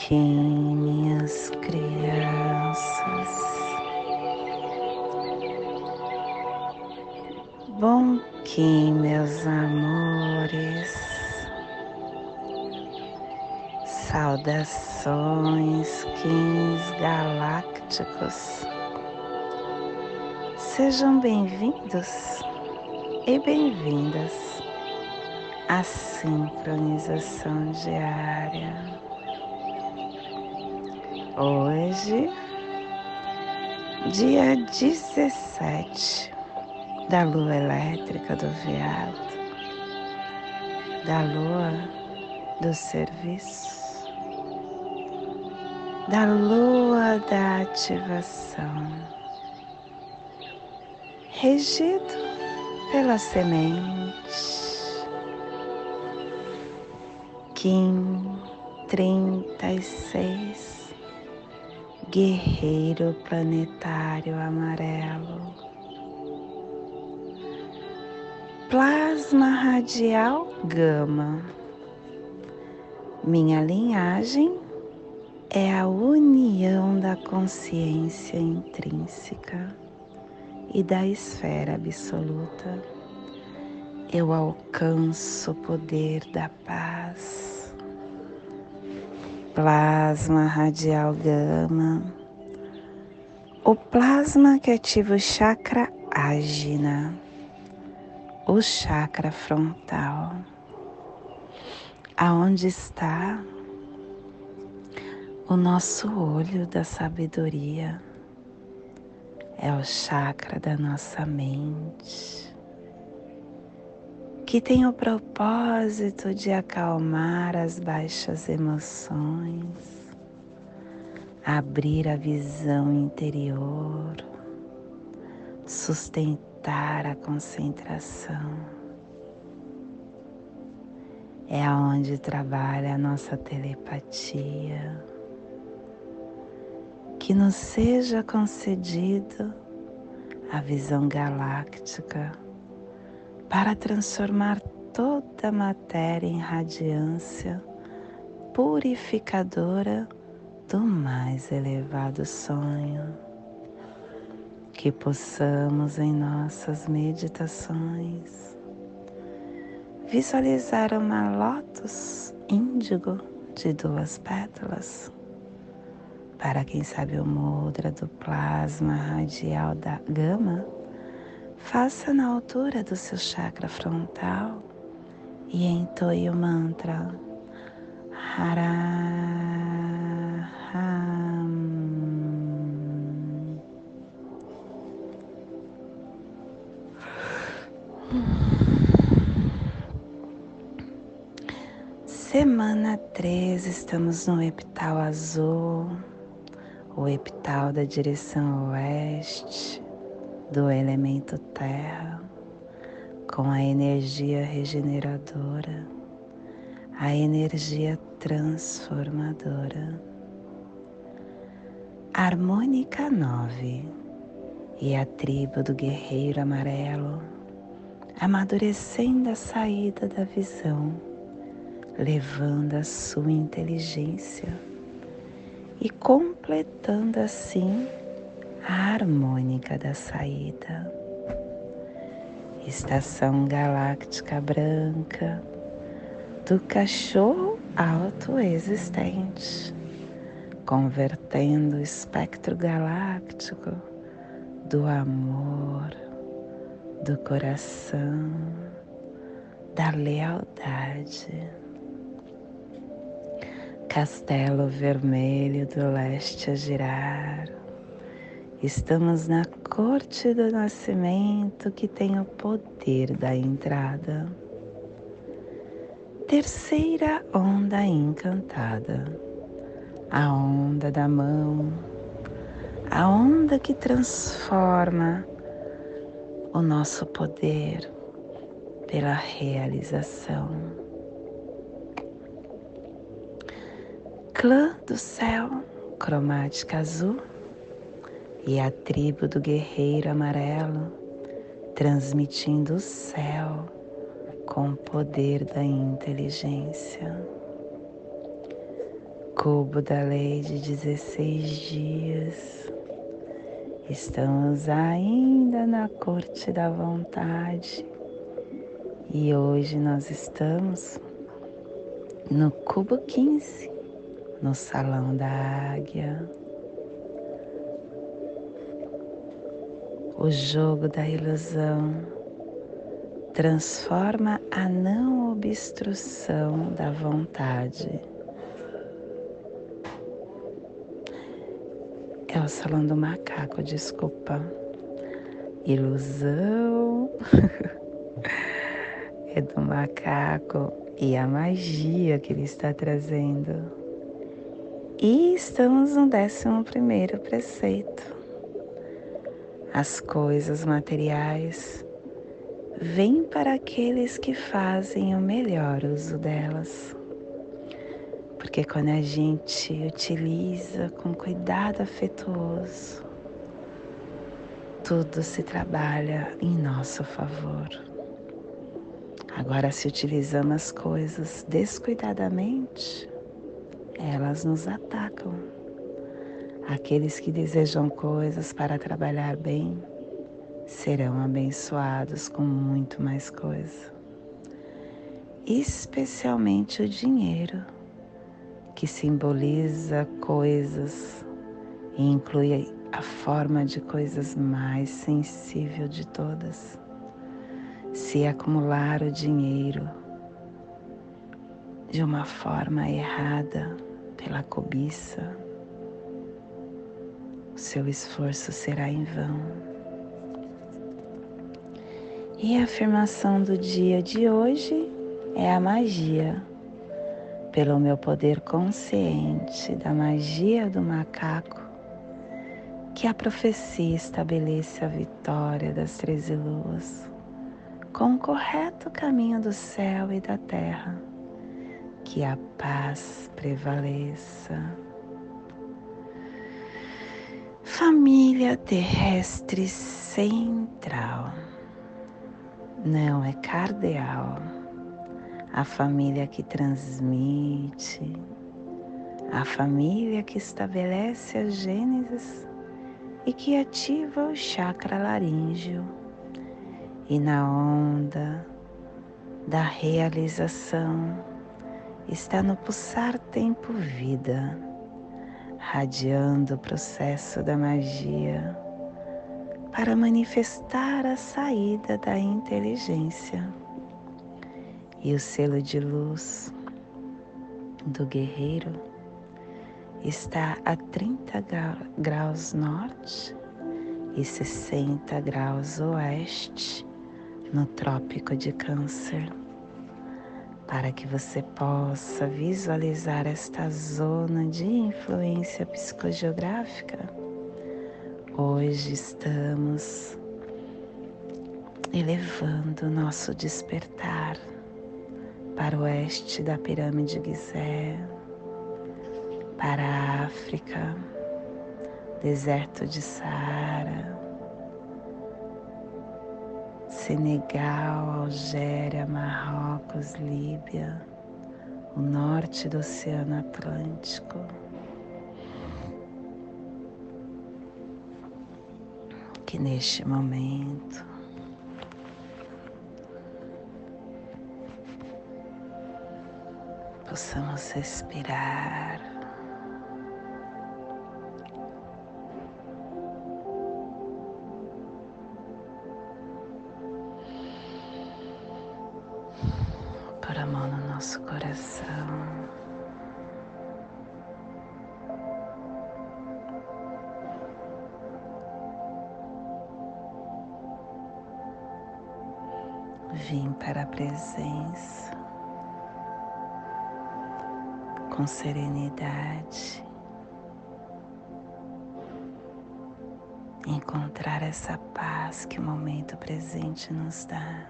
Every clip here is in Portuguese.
Kim, minhas crianças. Bom Kim, meus amores. Saudações, Kings galácticos. Sejam bem-vindos e bem-vindas à sincronização diária Hoje, dia 17 da lua elétrica do veado, da lua do serviço, da lua da ativação, regido pela semente. Kim 36 guerreiro planetário amarelo. Plasma radial gama. Minha linhagem é a união da consciência intrínseca e da esfera absoluta. Eu alcanço o poder da paz plasma radial gama, o plasma que ativa o chakra ágina, o chakra frontal, aonde está o nosso olho da sabedoria, é o chakra da nossa mente que tem o propósito de acalmar as baixas emoções, abrir a visão interior, sustentar a concentração. É aonde trabalha a nossa telepatia. Que nos seja concedido a visão galáctica para transformar toda a matéria em radiância purificadora do mais elevado sonho. Que possamos em nossas meditações visualizar uma lótus índigo de duas pétalas. Para quem sabe o mudra do plasma radial da gama, Faça na altura do seu chakra frontal e entoie o mantra Haraham. Semana 3, estamos no epital azul, o epital da direção oeste do elemento terra com a energia regeneradora, a energia transformadora. Harmônica 9 e a tribo do guerreiro amarelo, amadurecendo a saída da visão, levando a sua inteligência e completando assim harmônica da saída. Estação galáctica branca do cachorro autoexistente, convertendo o espectro galáctico do amor, do coração, da lealdade. Castelo vermelho do leste a girar Estamos na corte do nascimento que tem o poder da entrada. Terceira onda encantada, a onda da mão, a onda que transforma o nosso poder pela realização. Clã do céu, cromática azul e a tribo do guerreiro amarelo, transmitindo o céu com o poder da inteligência. cubo da lei de 16 dias. Estamos ainda na corte da vontade e hoje nós estamos no cubo 15, no salão da águia. O jogo da ilusão transforma a não obstrução da vontade É o salão do macaco, desculpa. Ilusão é do macaco e a magia que ele está trazendo. E estamos no décimo primeiro preceito. As coisas materiais vêm para aqueles que fazem o melhor uso delas. Porque quando a gente utiliza com cuidado afetuoso, tudo se trabalha em nosso favor. Agora, se utilizamos as coisas descuidadamente, elas nos atacam. Aqueles que desejam coisas para trabalhar bem serão abençoados com muito mais coisa, especialmente o dinheiro que simboliza coisas e inclui a forma de coisas mais sensível de todas. Se acumular o dinheiro de uma forma errada pela cobiça, seu esforço será em vão. E a afirmação do dia de hoje é a magia pelo meu poder consciente da magia do macaco, que a profecia estabeleça a vitória das treze luas com o correto caminho do céu e da terra, que a paz prevaleça. Família terrestre central. Não é cardeal. A família que transmite, a família que estabelece a gênesis e que ativa o chakra laríngeo. E na onda da realização está no pulsar tempo vida, radiando o processo da magia para manifestar a saída da inteligência e o selo de luz do guerreiro está a 30 graus norte e 60 graus oeste no Trópico de Câncer. Para que você possa visualizar esta zona de influência psicogeográfica, hoje estamos elevando nosso despertar para o oeste da pirâmide Gizé, para a África, deserto de Saara, Senegal, Algéria, Marrocos, Líbia, o norte do Oceano Atlântico. Que neste momento possamos respirar. Encontrar essa paz que o momento presente nos dá.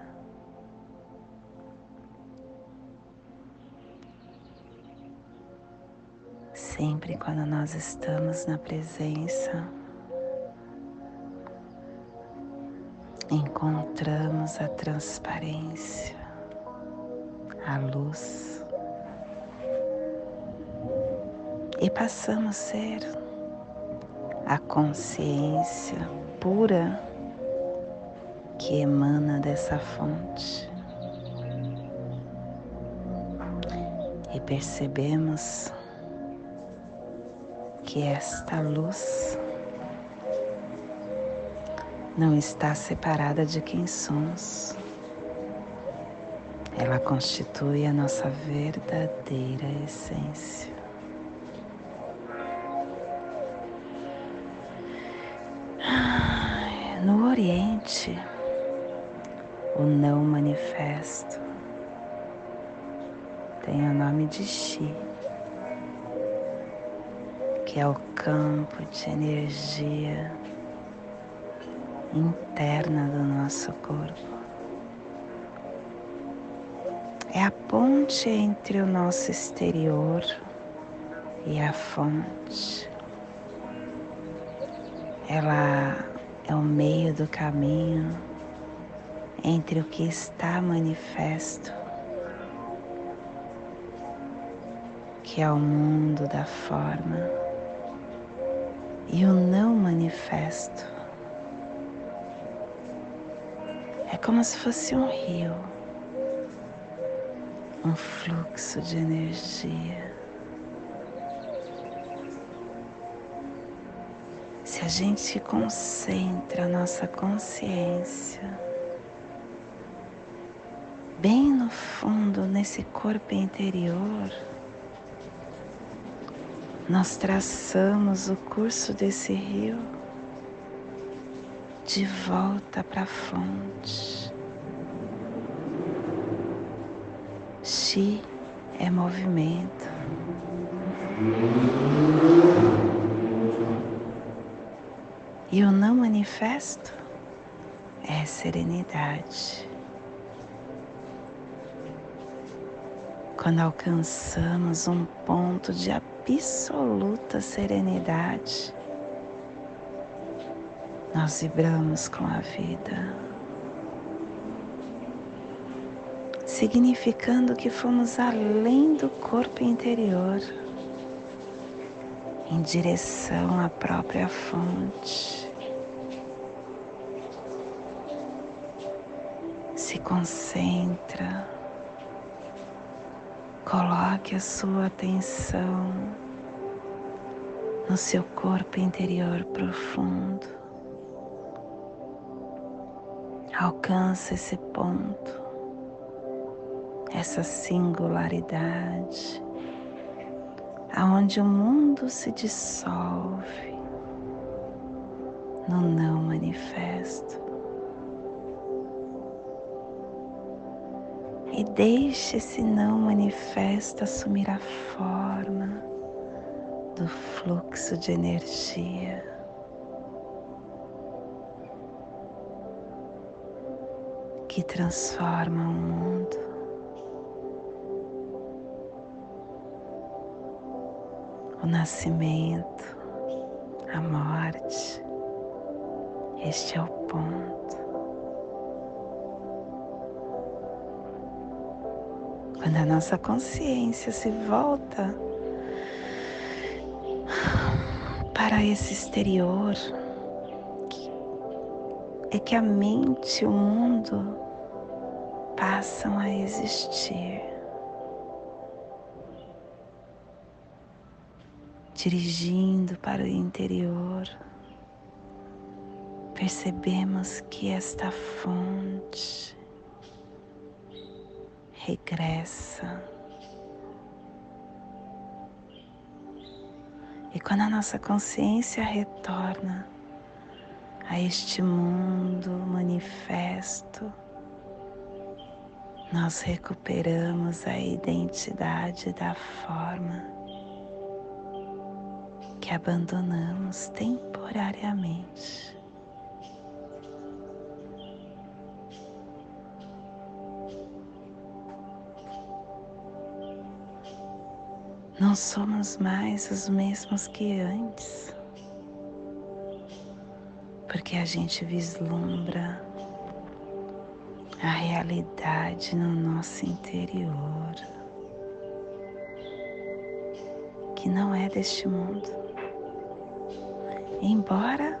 Sempre quando nós estamos na presença, encontramos a transparência, a luz e passamos a ser a consciência pura que emana dessa fonte. E percebemos que esta luz não está separada de quem somos. Ela constitui a nossa verdadeira essência. Oriente, o não manifesto tem o nome de Xi, que é o campo de energia interna do nosso corpo. É a ponte entre o nosso exterior e a fonte. Ela é o meio do caminho entre o que está manifesto, que é o mundo da forma, e o não manifesto. É como se fosse um rio, um fluxo de energia. A gente concentra a nossa consciência bem no fundo, nesse corpo interior, nós traçamos o curso desse rio de volta para a fonte. Xi é movimento. E o não manifesto é serenidade. Quando alcançamos um ponto de absoluta serenidade, nós vibramos com a vida, significando que fomos além do corpo interior, em direção à própria fonte. Concentra, coloque a sua atenção no seu corpo interior profundo. Alcança esse ponto, essa singularidade, aonde o mundo se dissolve no não manifesto. E deixe esse não manifesto assumir a forma do fluxo de energia que transforma o mundo. O nascimento, a morte, este é o ponto. Quando a nossa consciência se volta para esse exterior, é que a mente e o mundo passam a existir. Dirigindo para o interior, percebemos que esta fonte regressa. E quando a nossa consciência retorna, a este mundo manifesto, nós recuperamos a identidade da forma que abandonamos temporariamente. Não somos mais os mesmos que antes porque a gente vislumbra a realidade no nosso interior, que não é deste mundo, embora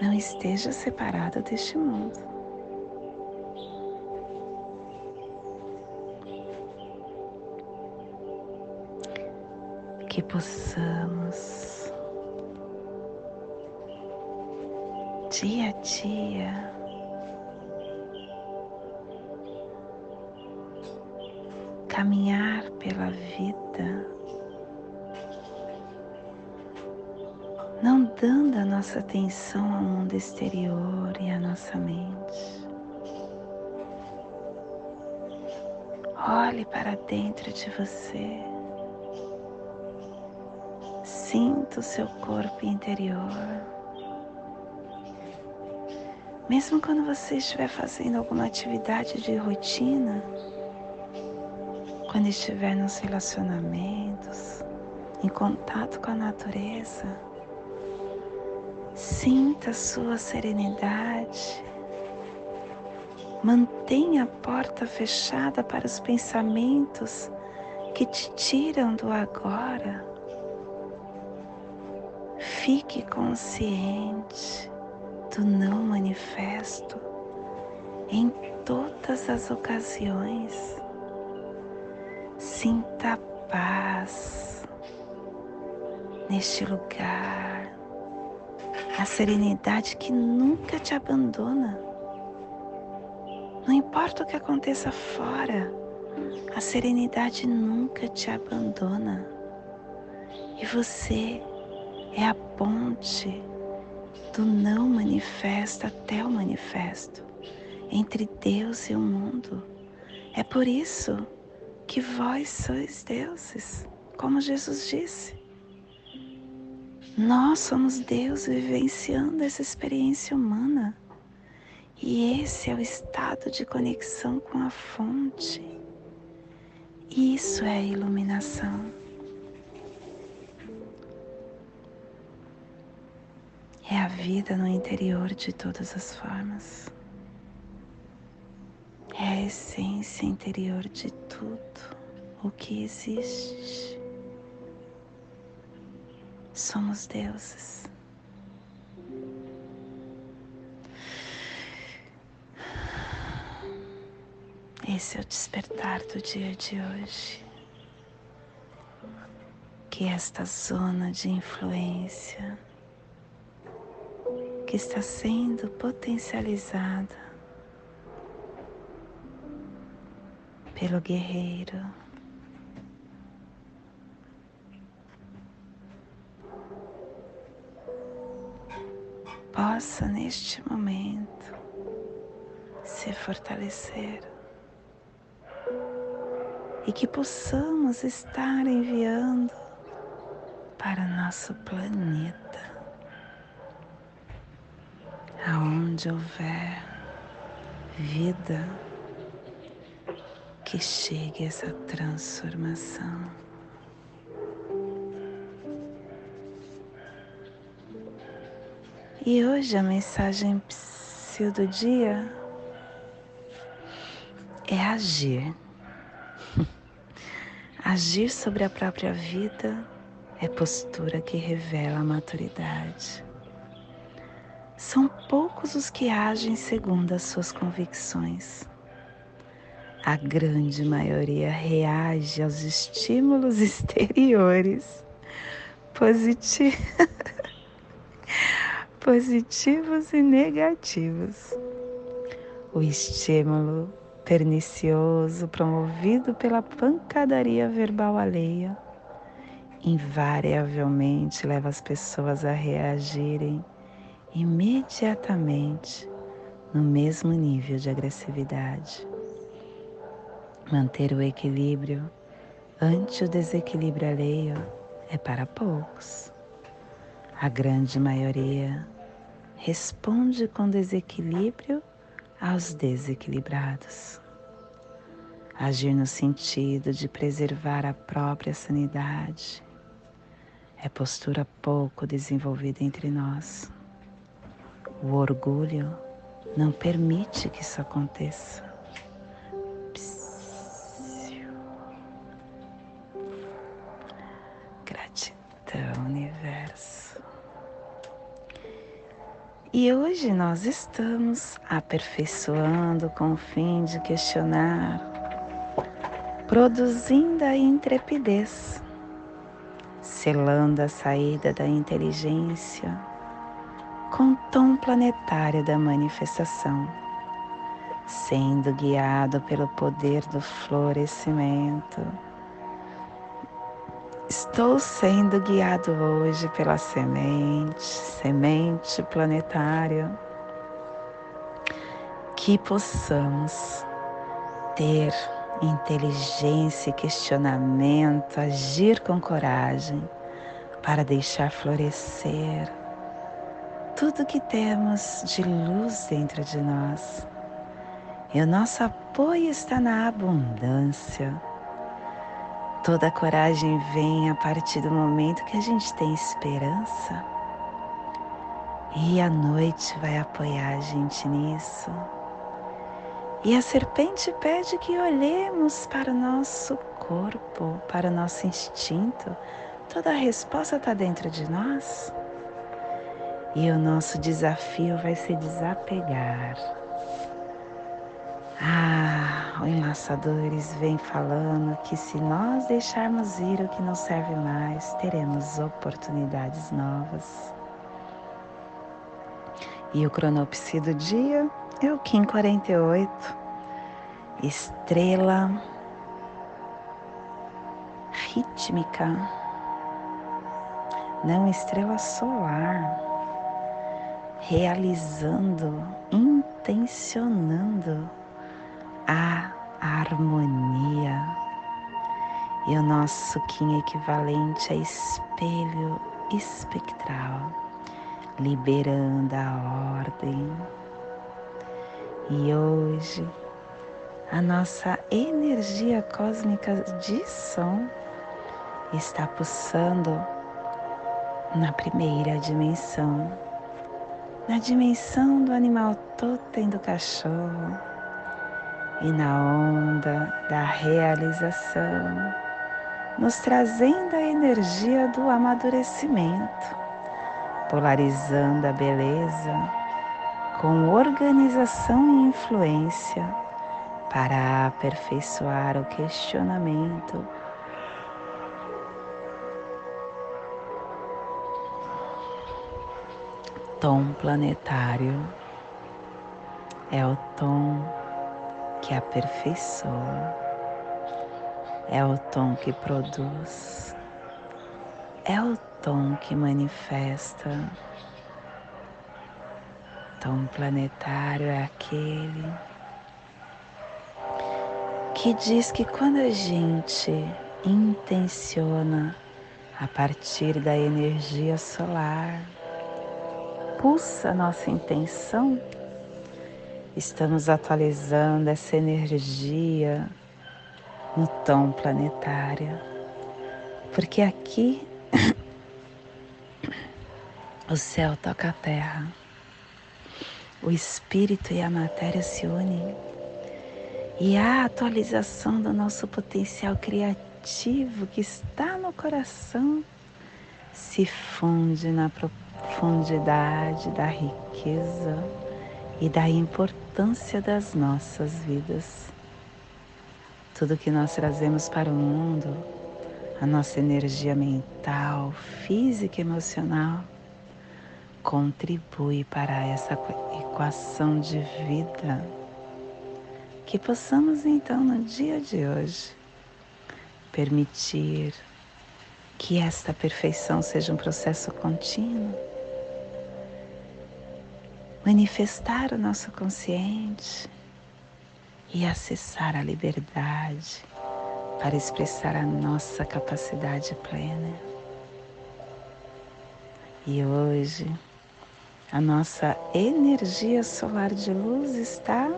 não esteja separado deste mundo. Que possamos dia a dia caminhar pela vida, não dando a nossa atenção ao mundo exterior e à nossa mente. Olhe para dentro de você. Sinta o seu corpo interior. Mesmo quando você estiver fazendo alguma atividade de rotina, quando estiver nos relacionamentos, em contato com a natureza, sinta a sua serenidade. Mantenha a porta fechada para os pensamentos que te tiram do agora. Fique consciente do não manifesto em todas as ocasiões. Sinta paz neste lugar, a serenidade que nunca te abandona. Não importa o que aconteça fora, a serenidade nunca te abandona. E você é a ponte do não manifesto até o manifesto, entre Deus e o mundo. É por isso que vós sois deuses, como Jesus disse. Nós somos Deus vivenciando essa experiência humana. E esse é o estado de conexão com a fonte. Isso é a iluminação. É a vida no interior de todas as formas é a essência interior de tudo o que existe. Somos deuses. Esse é o despertar do dia de hoje. Que esta zona de influência que está sendo potencializada pelo guerreiro. Possa neste momento se fortalecer e que possamos estar enviando para nosso planeta, aonde houver vida que chegue essa transformação. E hoje a mensagem do dia é agir. Agir sobre a própria vida é postura que revela a maturidade. São poucos os que agem segundo as suas convicções a grande maioria reage aos estímulos exteriores positivos, positivos e negativos. O estímulo pernicioso promovido pela pancadaria verbal alheia invariavelmente leva as pessoas a reagirem imediatamente no mesmo nível de agressividade Manter o equilíbrio ante o desequilíbrio alheio é para poucos. A grande maioria responde com desequilíbrio aos desequilibrados. Agir no sentido de preservar a própria sanidade é postura pouco desenvolvida entre nós. O orgulho não permite que isso aconteça. Gratidão, universo. E hoje nós estamos aperfeiçoando com o fim de questionar, produzindo a intrepidez, selando a saída da inteligência com tom planetário da manifestação, sendo guiado pelo poder do florescimento. Estou sendo guiado hoje pela semente, semente planetária, que possamos ter inteligência e questionamento, agir com coragem para deixar florescer tudo que temos de luz dentro de nós. E o nosso apoio está na abundância Toda coragem vem a partir do momento que a gente tem esperança. E a noite vai apoiar a gente nisso. E a serpente pede que olhemos para o nosso corpo, para o nosso instinto. Toda a resposta está dentro de nós. E o nosso desafio vai se desapegar. Ah, o Enlaçadores vem falando que se nós deixarmos ir o que não serve mais, teremos oportunidades novas. E o cronopsi do dia é o Kim 48, estrela rítmica, não estrela solar, realizando, intencionando a harmonia. E o nosso Kim equivalente é espelho espectral, liberando a ordem. E hoje, a nossa energia cósmica de som está pulsando na primeira dimensão, na dimensão do animal totem do cachorro e na onda da realização, nos trazendo a energia do amadurecimento, polarizando a beleza com organização e influência para aperfeiçoar o questionamento. Tom planetário é o tom que aperfeiçoa, é o tom que produz, é o tom que manifesta. Tom planetário é aquele que diz que quando a gente intenciona a partir da energia solar, pulsa a nossa intenção. Estamos atualizando essa energia no tom planetário, porque aqui o céu toca a terra, o espírito e a matéria se unem. E a atualização do nosso potencial criativo que está no coração. Se funde na profundidade da riqueza e da importância das nossas vidas. Tudo que nós trazemos para o mundo, a nossa energia mental, física e emocional, contribui para essa equação de vida. Que possamos então no dia de hoje permitir que esta perfeição seja um processo contínuo manifestar o nosso consciente e acessar a liberdade para expressar a nossa capacidade plena. E hoje a nossa energia solar de luz está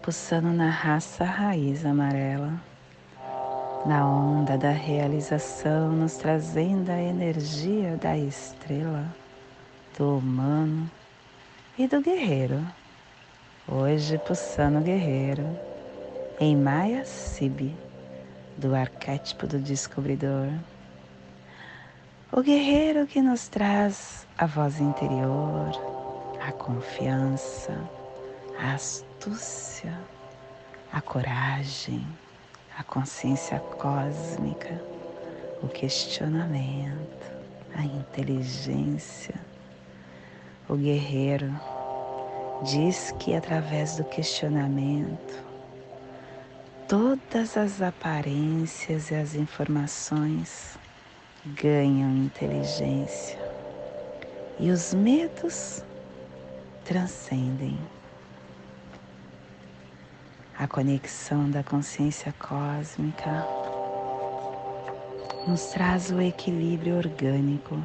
pulsando na raça raiz amarela, na onda da realização, nos trazendo a energia da estrela do humano e do guerreiro. Hoje, Pussano Guerreiro, em Maya Sibi, do arquétipo do descobridor, O guerreiro que nos traz a voz interior, a confiança, a astúcia, a coragem, a consciência cósmica, o questionamento, a inteligência. O guerreiro diz que através do questionamento, todas as aparências e as informações ganham inteligência e os medos transcendem. A conexão da consciência cósmica nos traz o equilíbrio orgânico,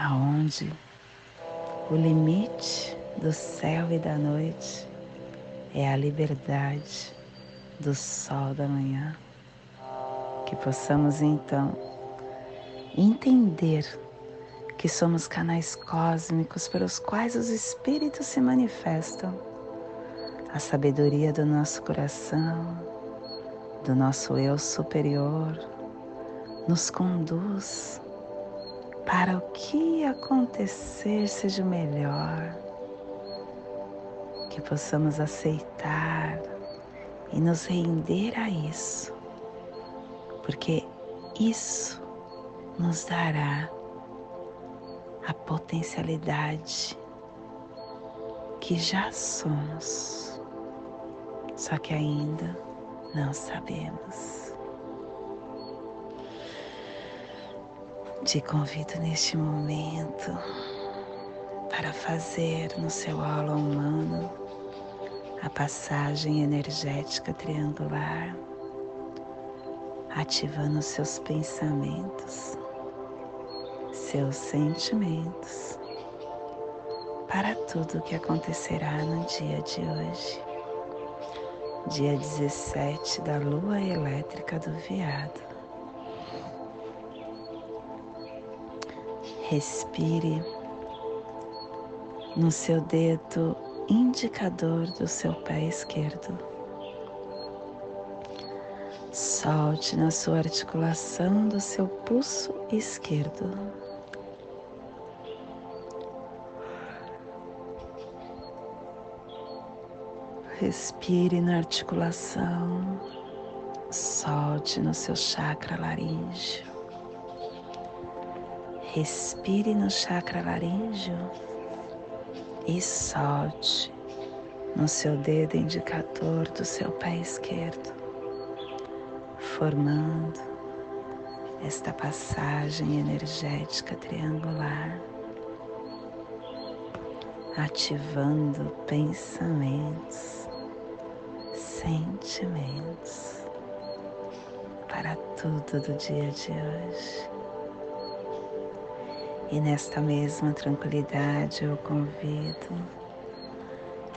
aonde o limite do céu e da noite é a liberdade do sol da manhã. Que possamos então entender que somos canais cósmicos pelos quais os espíritos se manifestam. A sabedoria do nosso coração, do nosso eu superior, nos conduz para o que acontecer seja o melhor, que possamos aceitar e nos render a isso, porque isso nos dará a potencialidade que já somos, só que ainda não sabemos. Te convido neste momento para fazer no seu aula humano a passagem energética triangular, ativando seus pensamentos, seus sentimentos para tudo o que acontecerá no dia de hoje, dia 17 da lua elétrica do veado. Respire no seu dedo indicador do seu pé esquerdo. Solte na sua articulação do seu pulso esquerdo. Respire na articulação, solte no seu chakra laríngeo. Respire no chakra laríngeo e solte no seu dedo indicador do seu pé esquerdo, formando esta passagem energética triangular, ativando pensamentos, sentimentos para tudo do dia de hoje. E nesta mesma tranquilidade eu convido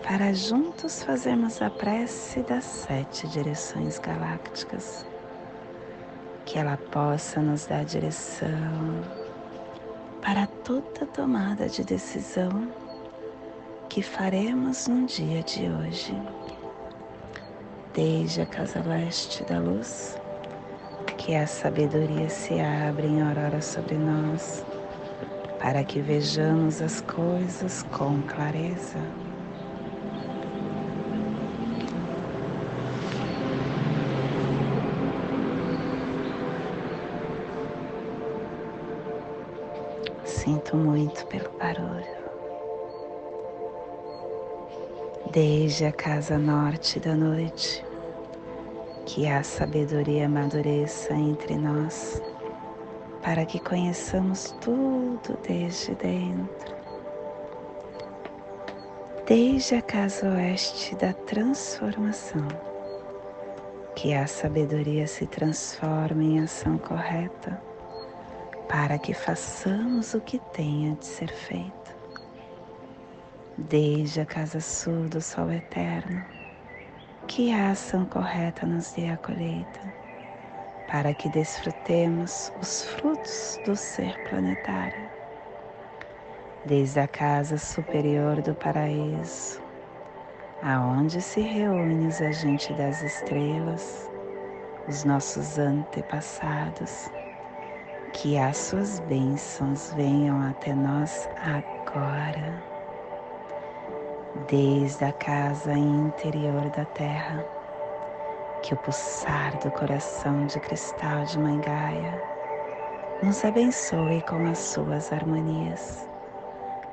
para juntos fazermos a prece das sete direções galácticas, que ela possa nos dar direção para toda tomada de decisão que faremos no dia de hoje. Desde a casa leste da luz, que a sabedoria se abre em aurora sobre nós para que vejamos as coisas com clareza. Sinto muito pelo barulho. Desde a casa norte da noite, que a sabedoria amadureça entre nós para que conheçamos tudo desde dentro. Desde a casa oeste da transformação, que a sabedoria se transforme em ação correta, para que façamos o que tenha de ser feito. Desde a casa sul do sol eterno, que a ação correta nos dê a colheita para que desfrutemos os frutos do ser planetário. Desde a casa superior do paraíso, aonde se reúne os agentes das estrelas, os nossos antepassados, Que as suas bênçãos venham até nós agora, desde a casa interior da terra. Que o pulsar do coração de cristal de Mãe Gaia nos abençoe com as suas harmonias,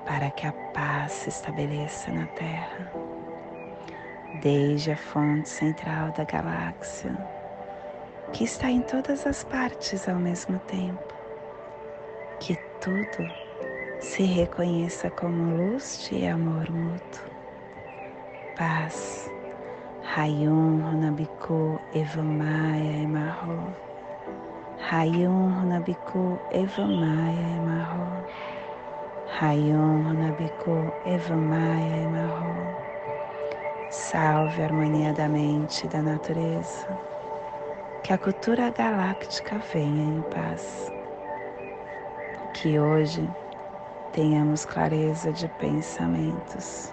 para que a paz se estabeleça na terra desde a fonte central da galáxia, que está em todas as partes ao mesmo tempo. Que tudo se reconheça como luz de amor mútuo. Paz. Hayum Runabiku Evamaya Emarro. Hayum Runabiku Evamaya Emarro. Hayum Runabiku Evamaya Emarro. Salve a harmonia da mente e da natureza. Que a cultura galáctica venha em paz. Que hoje tenhamos clareza de pensamentos.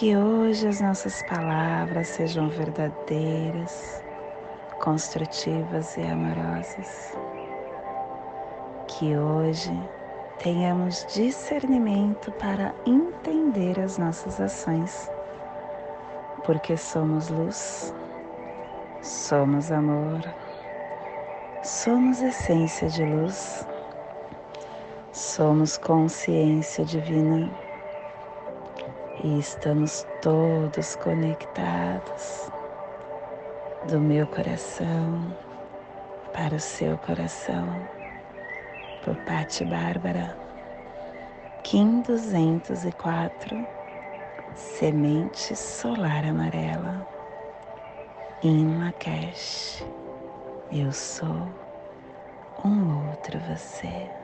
Que hoje as nossas palavras sejam verdadeiras, construtivas e amorosas. Que hoje tenhamos discernimento para entender as nossas ações, porque somos luz, somos amor, somos essência de luz, somos consciência divina e estamos todos conectados do meu coração para o seu coração por Patti Bárbara, Kim 204, Semente Solar Amarela, em eu sou um outro você.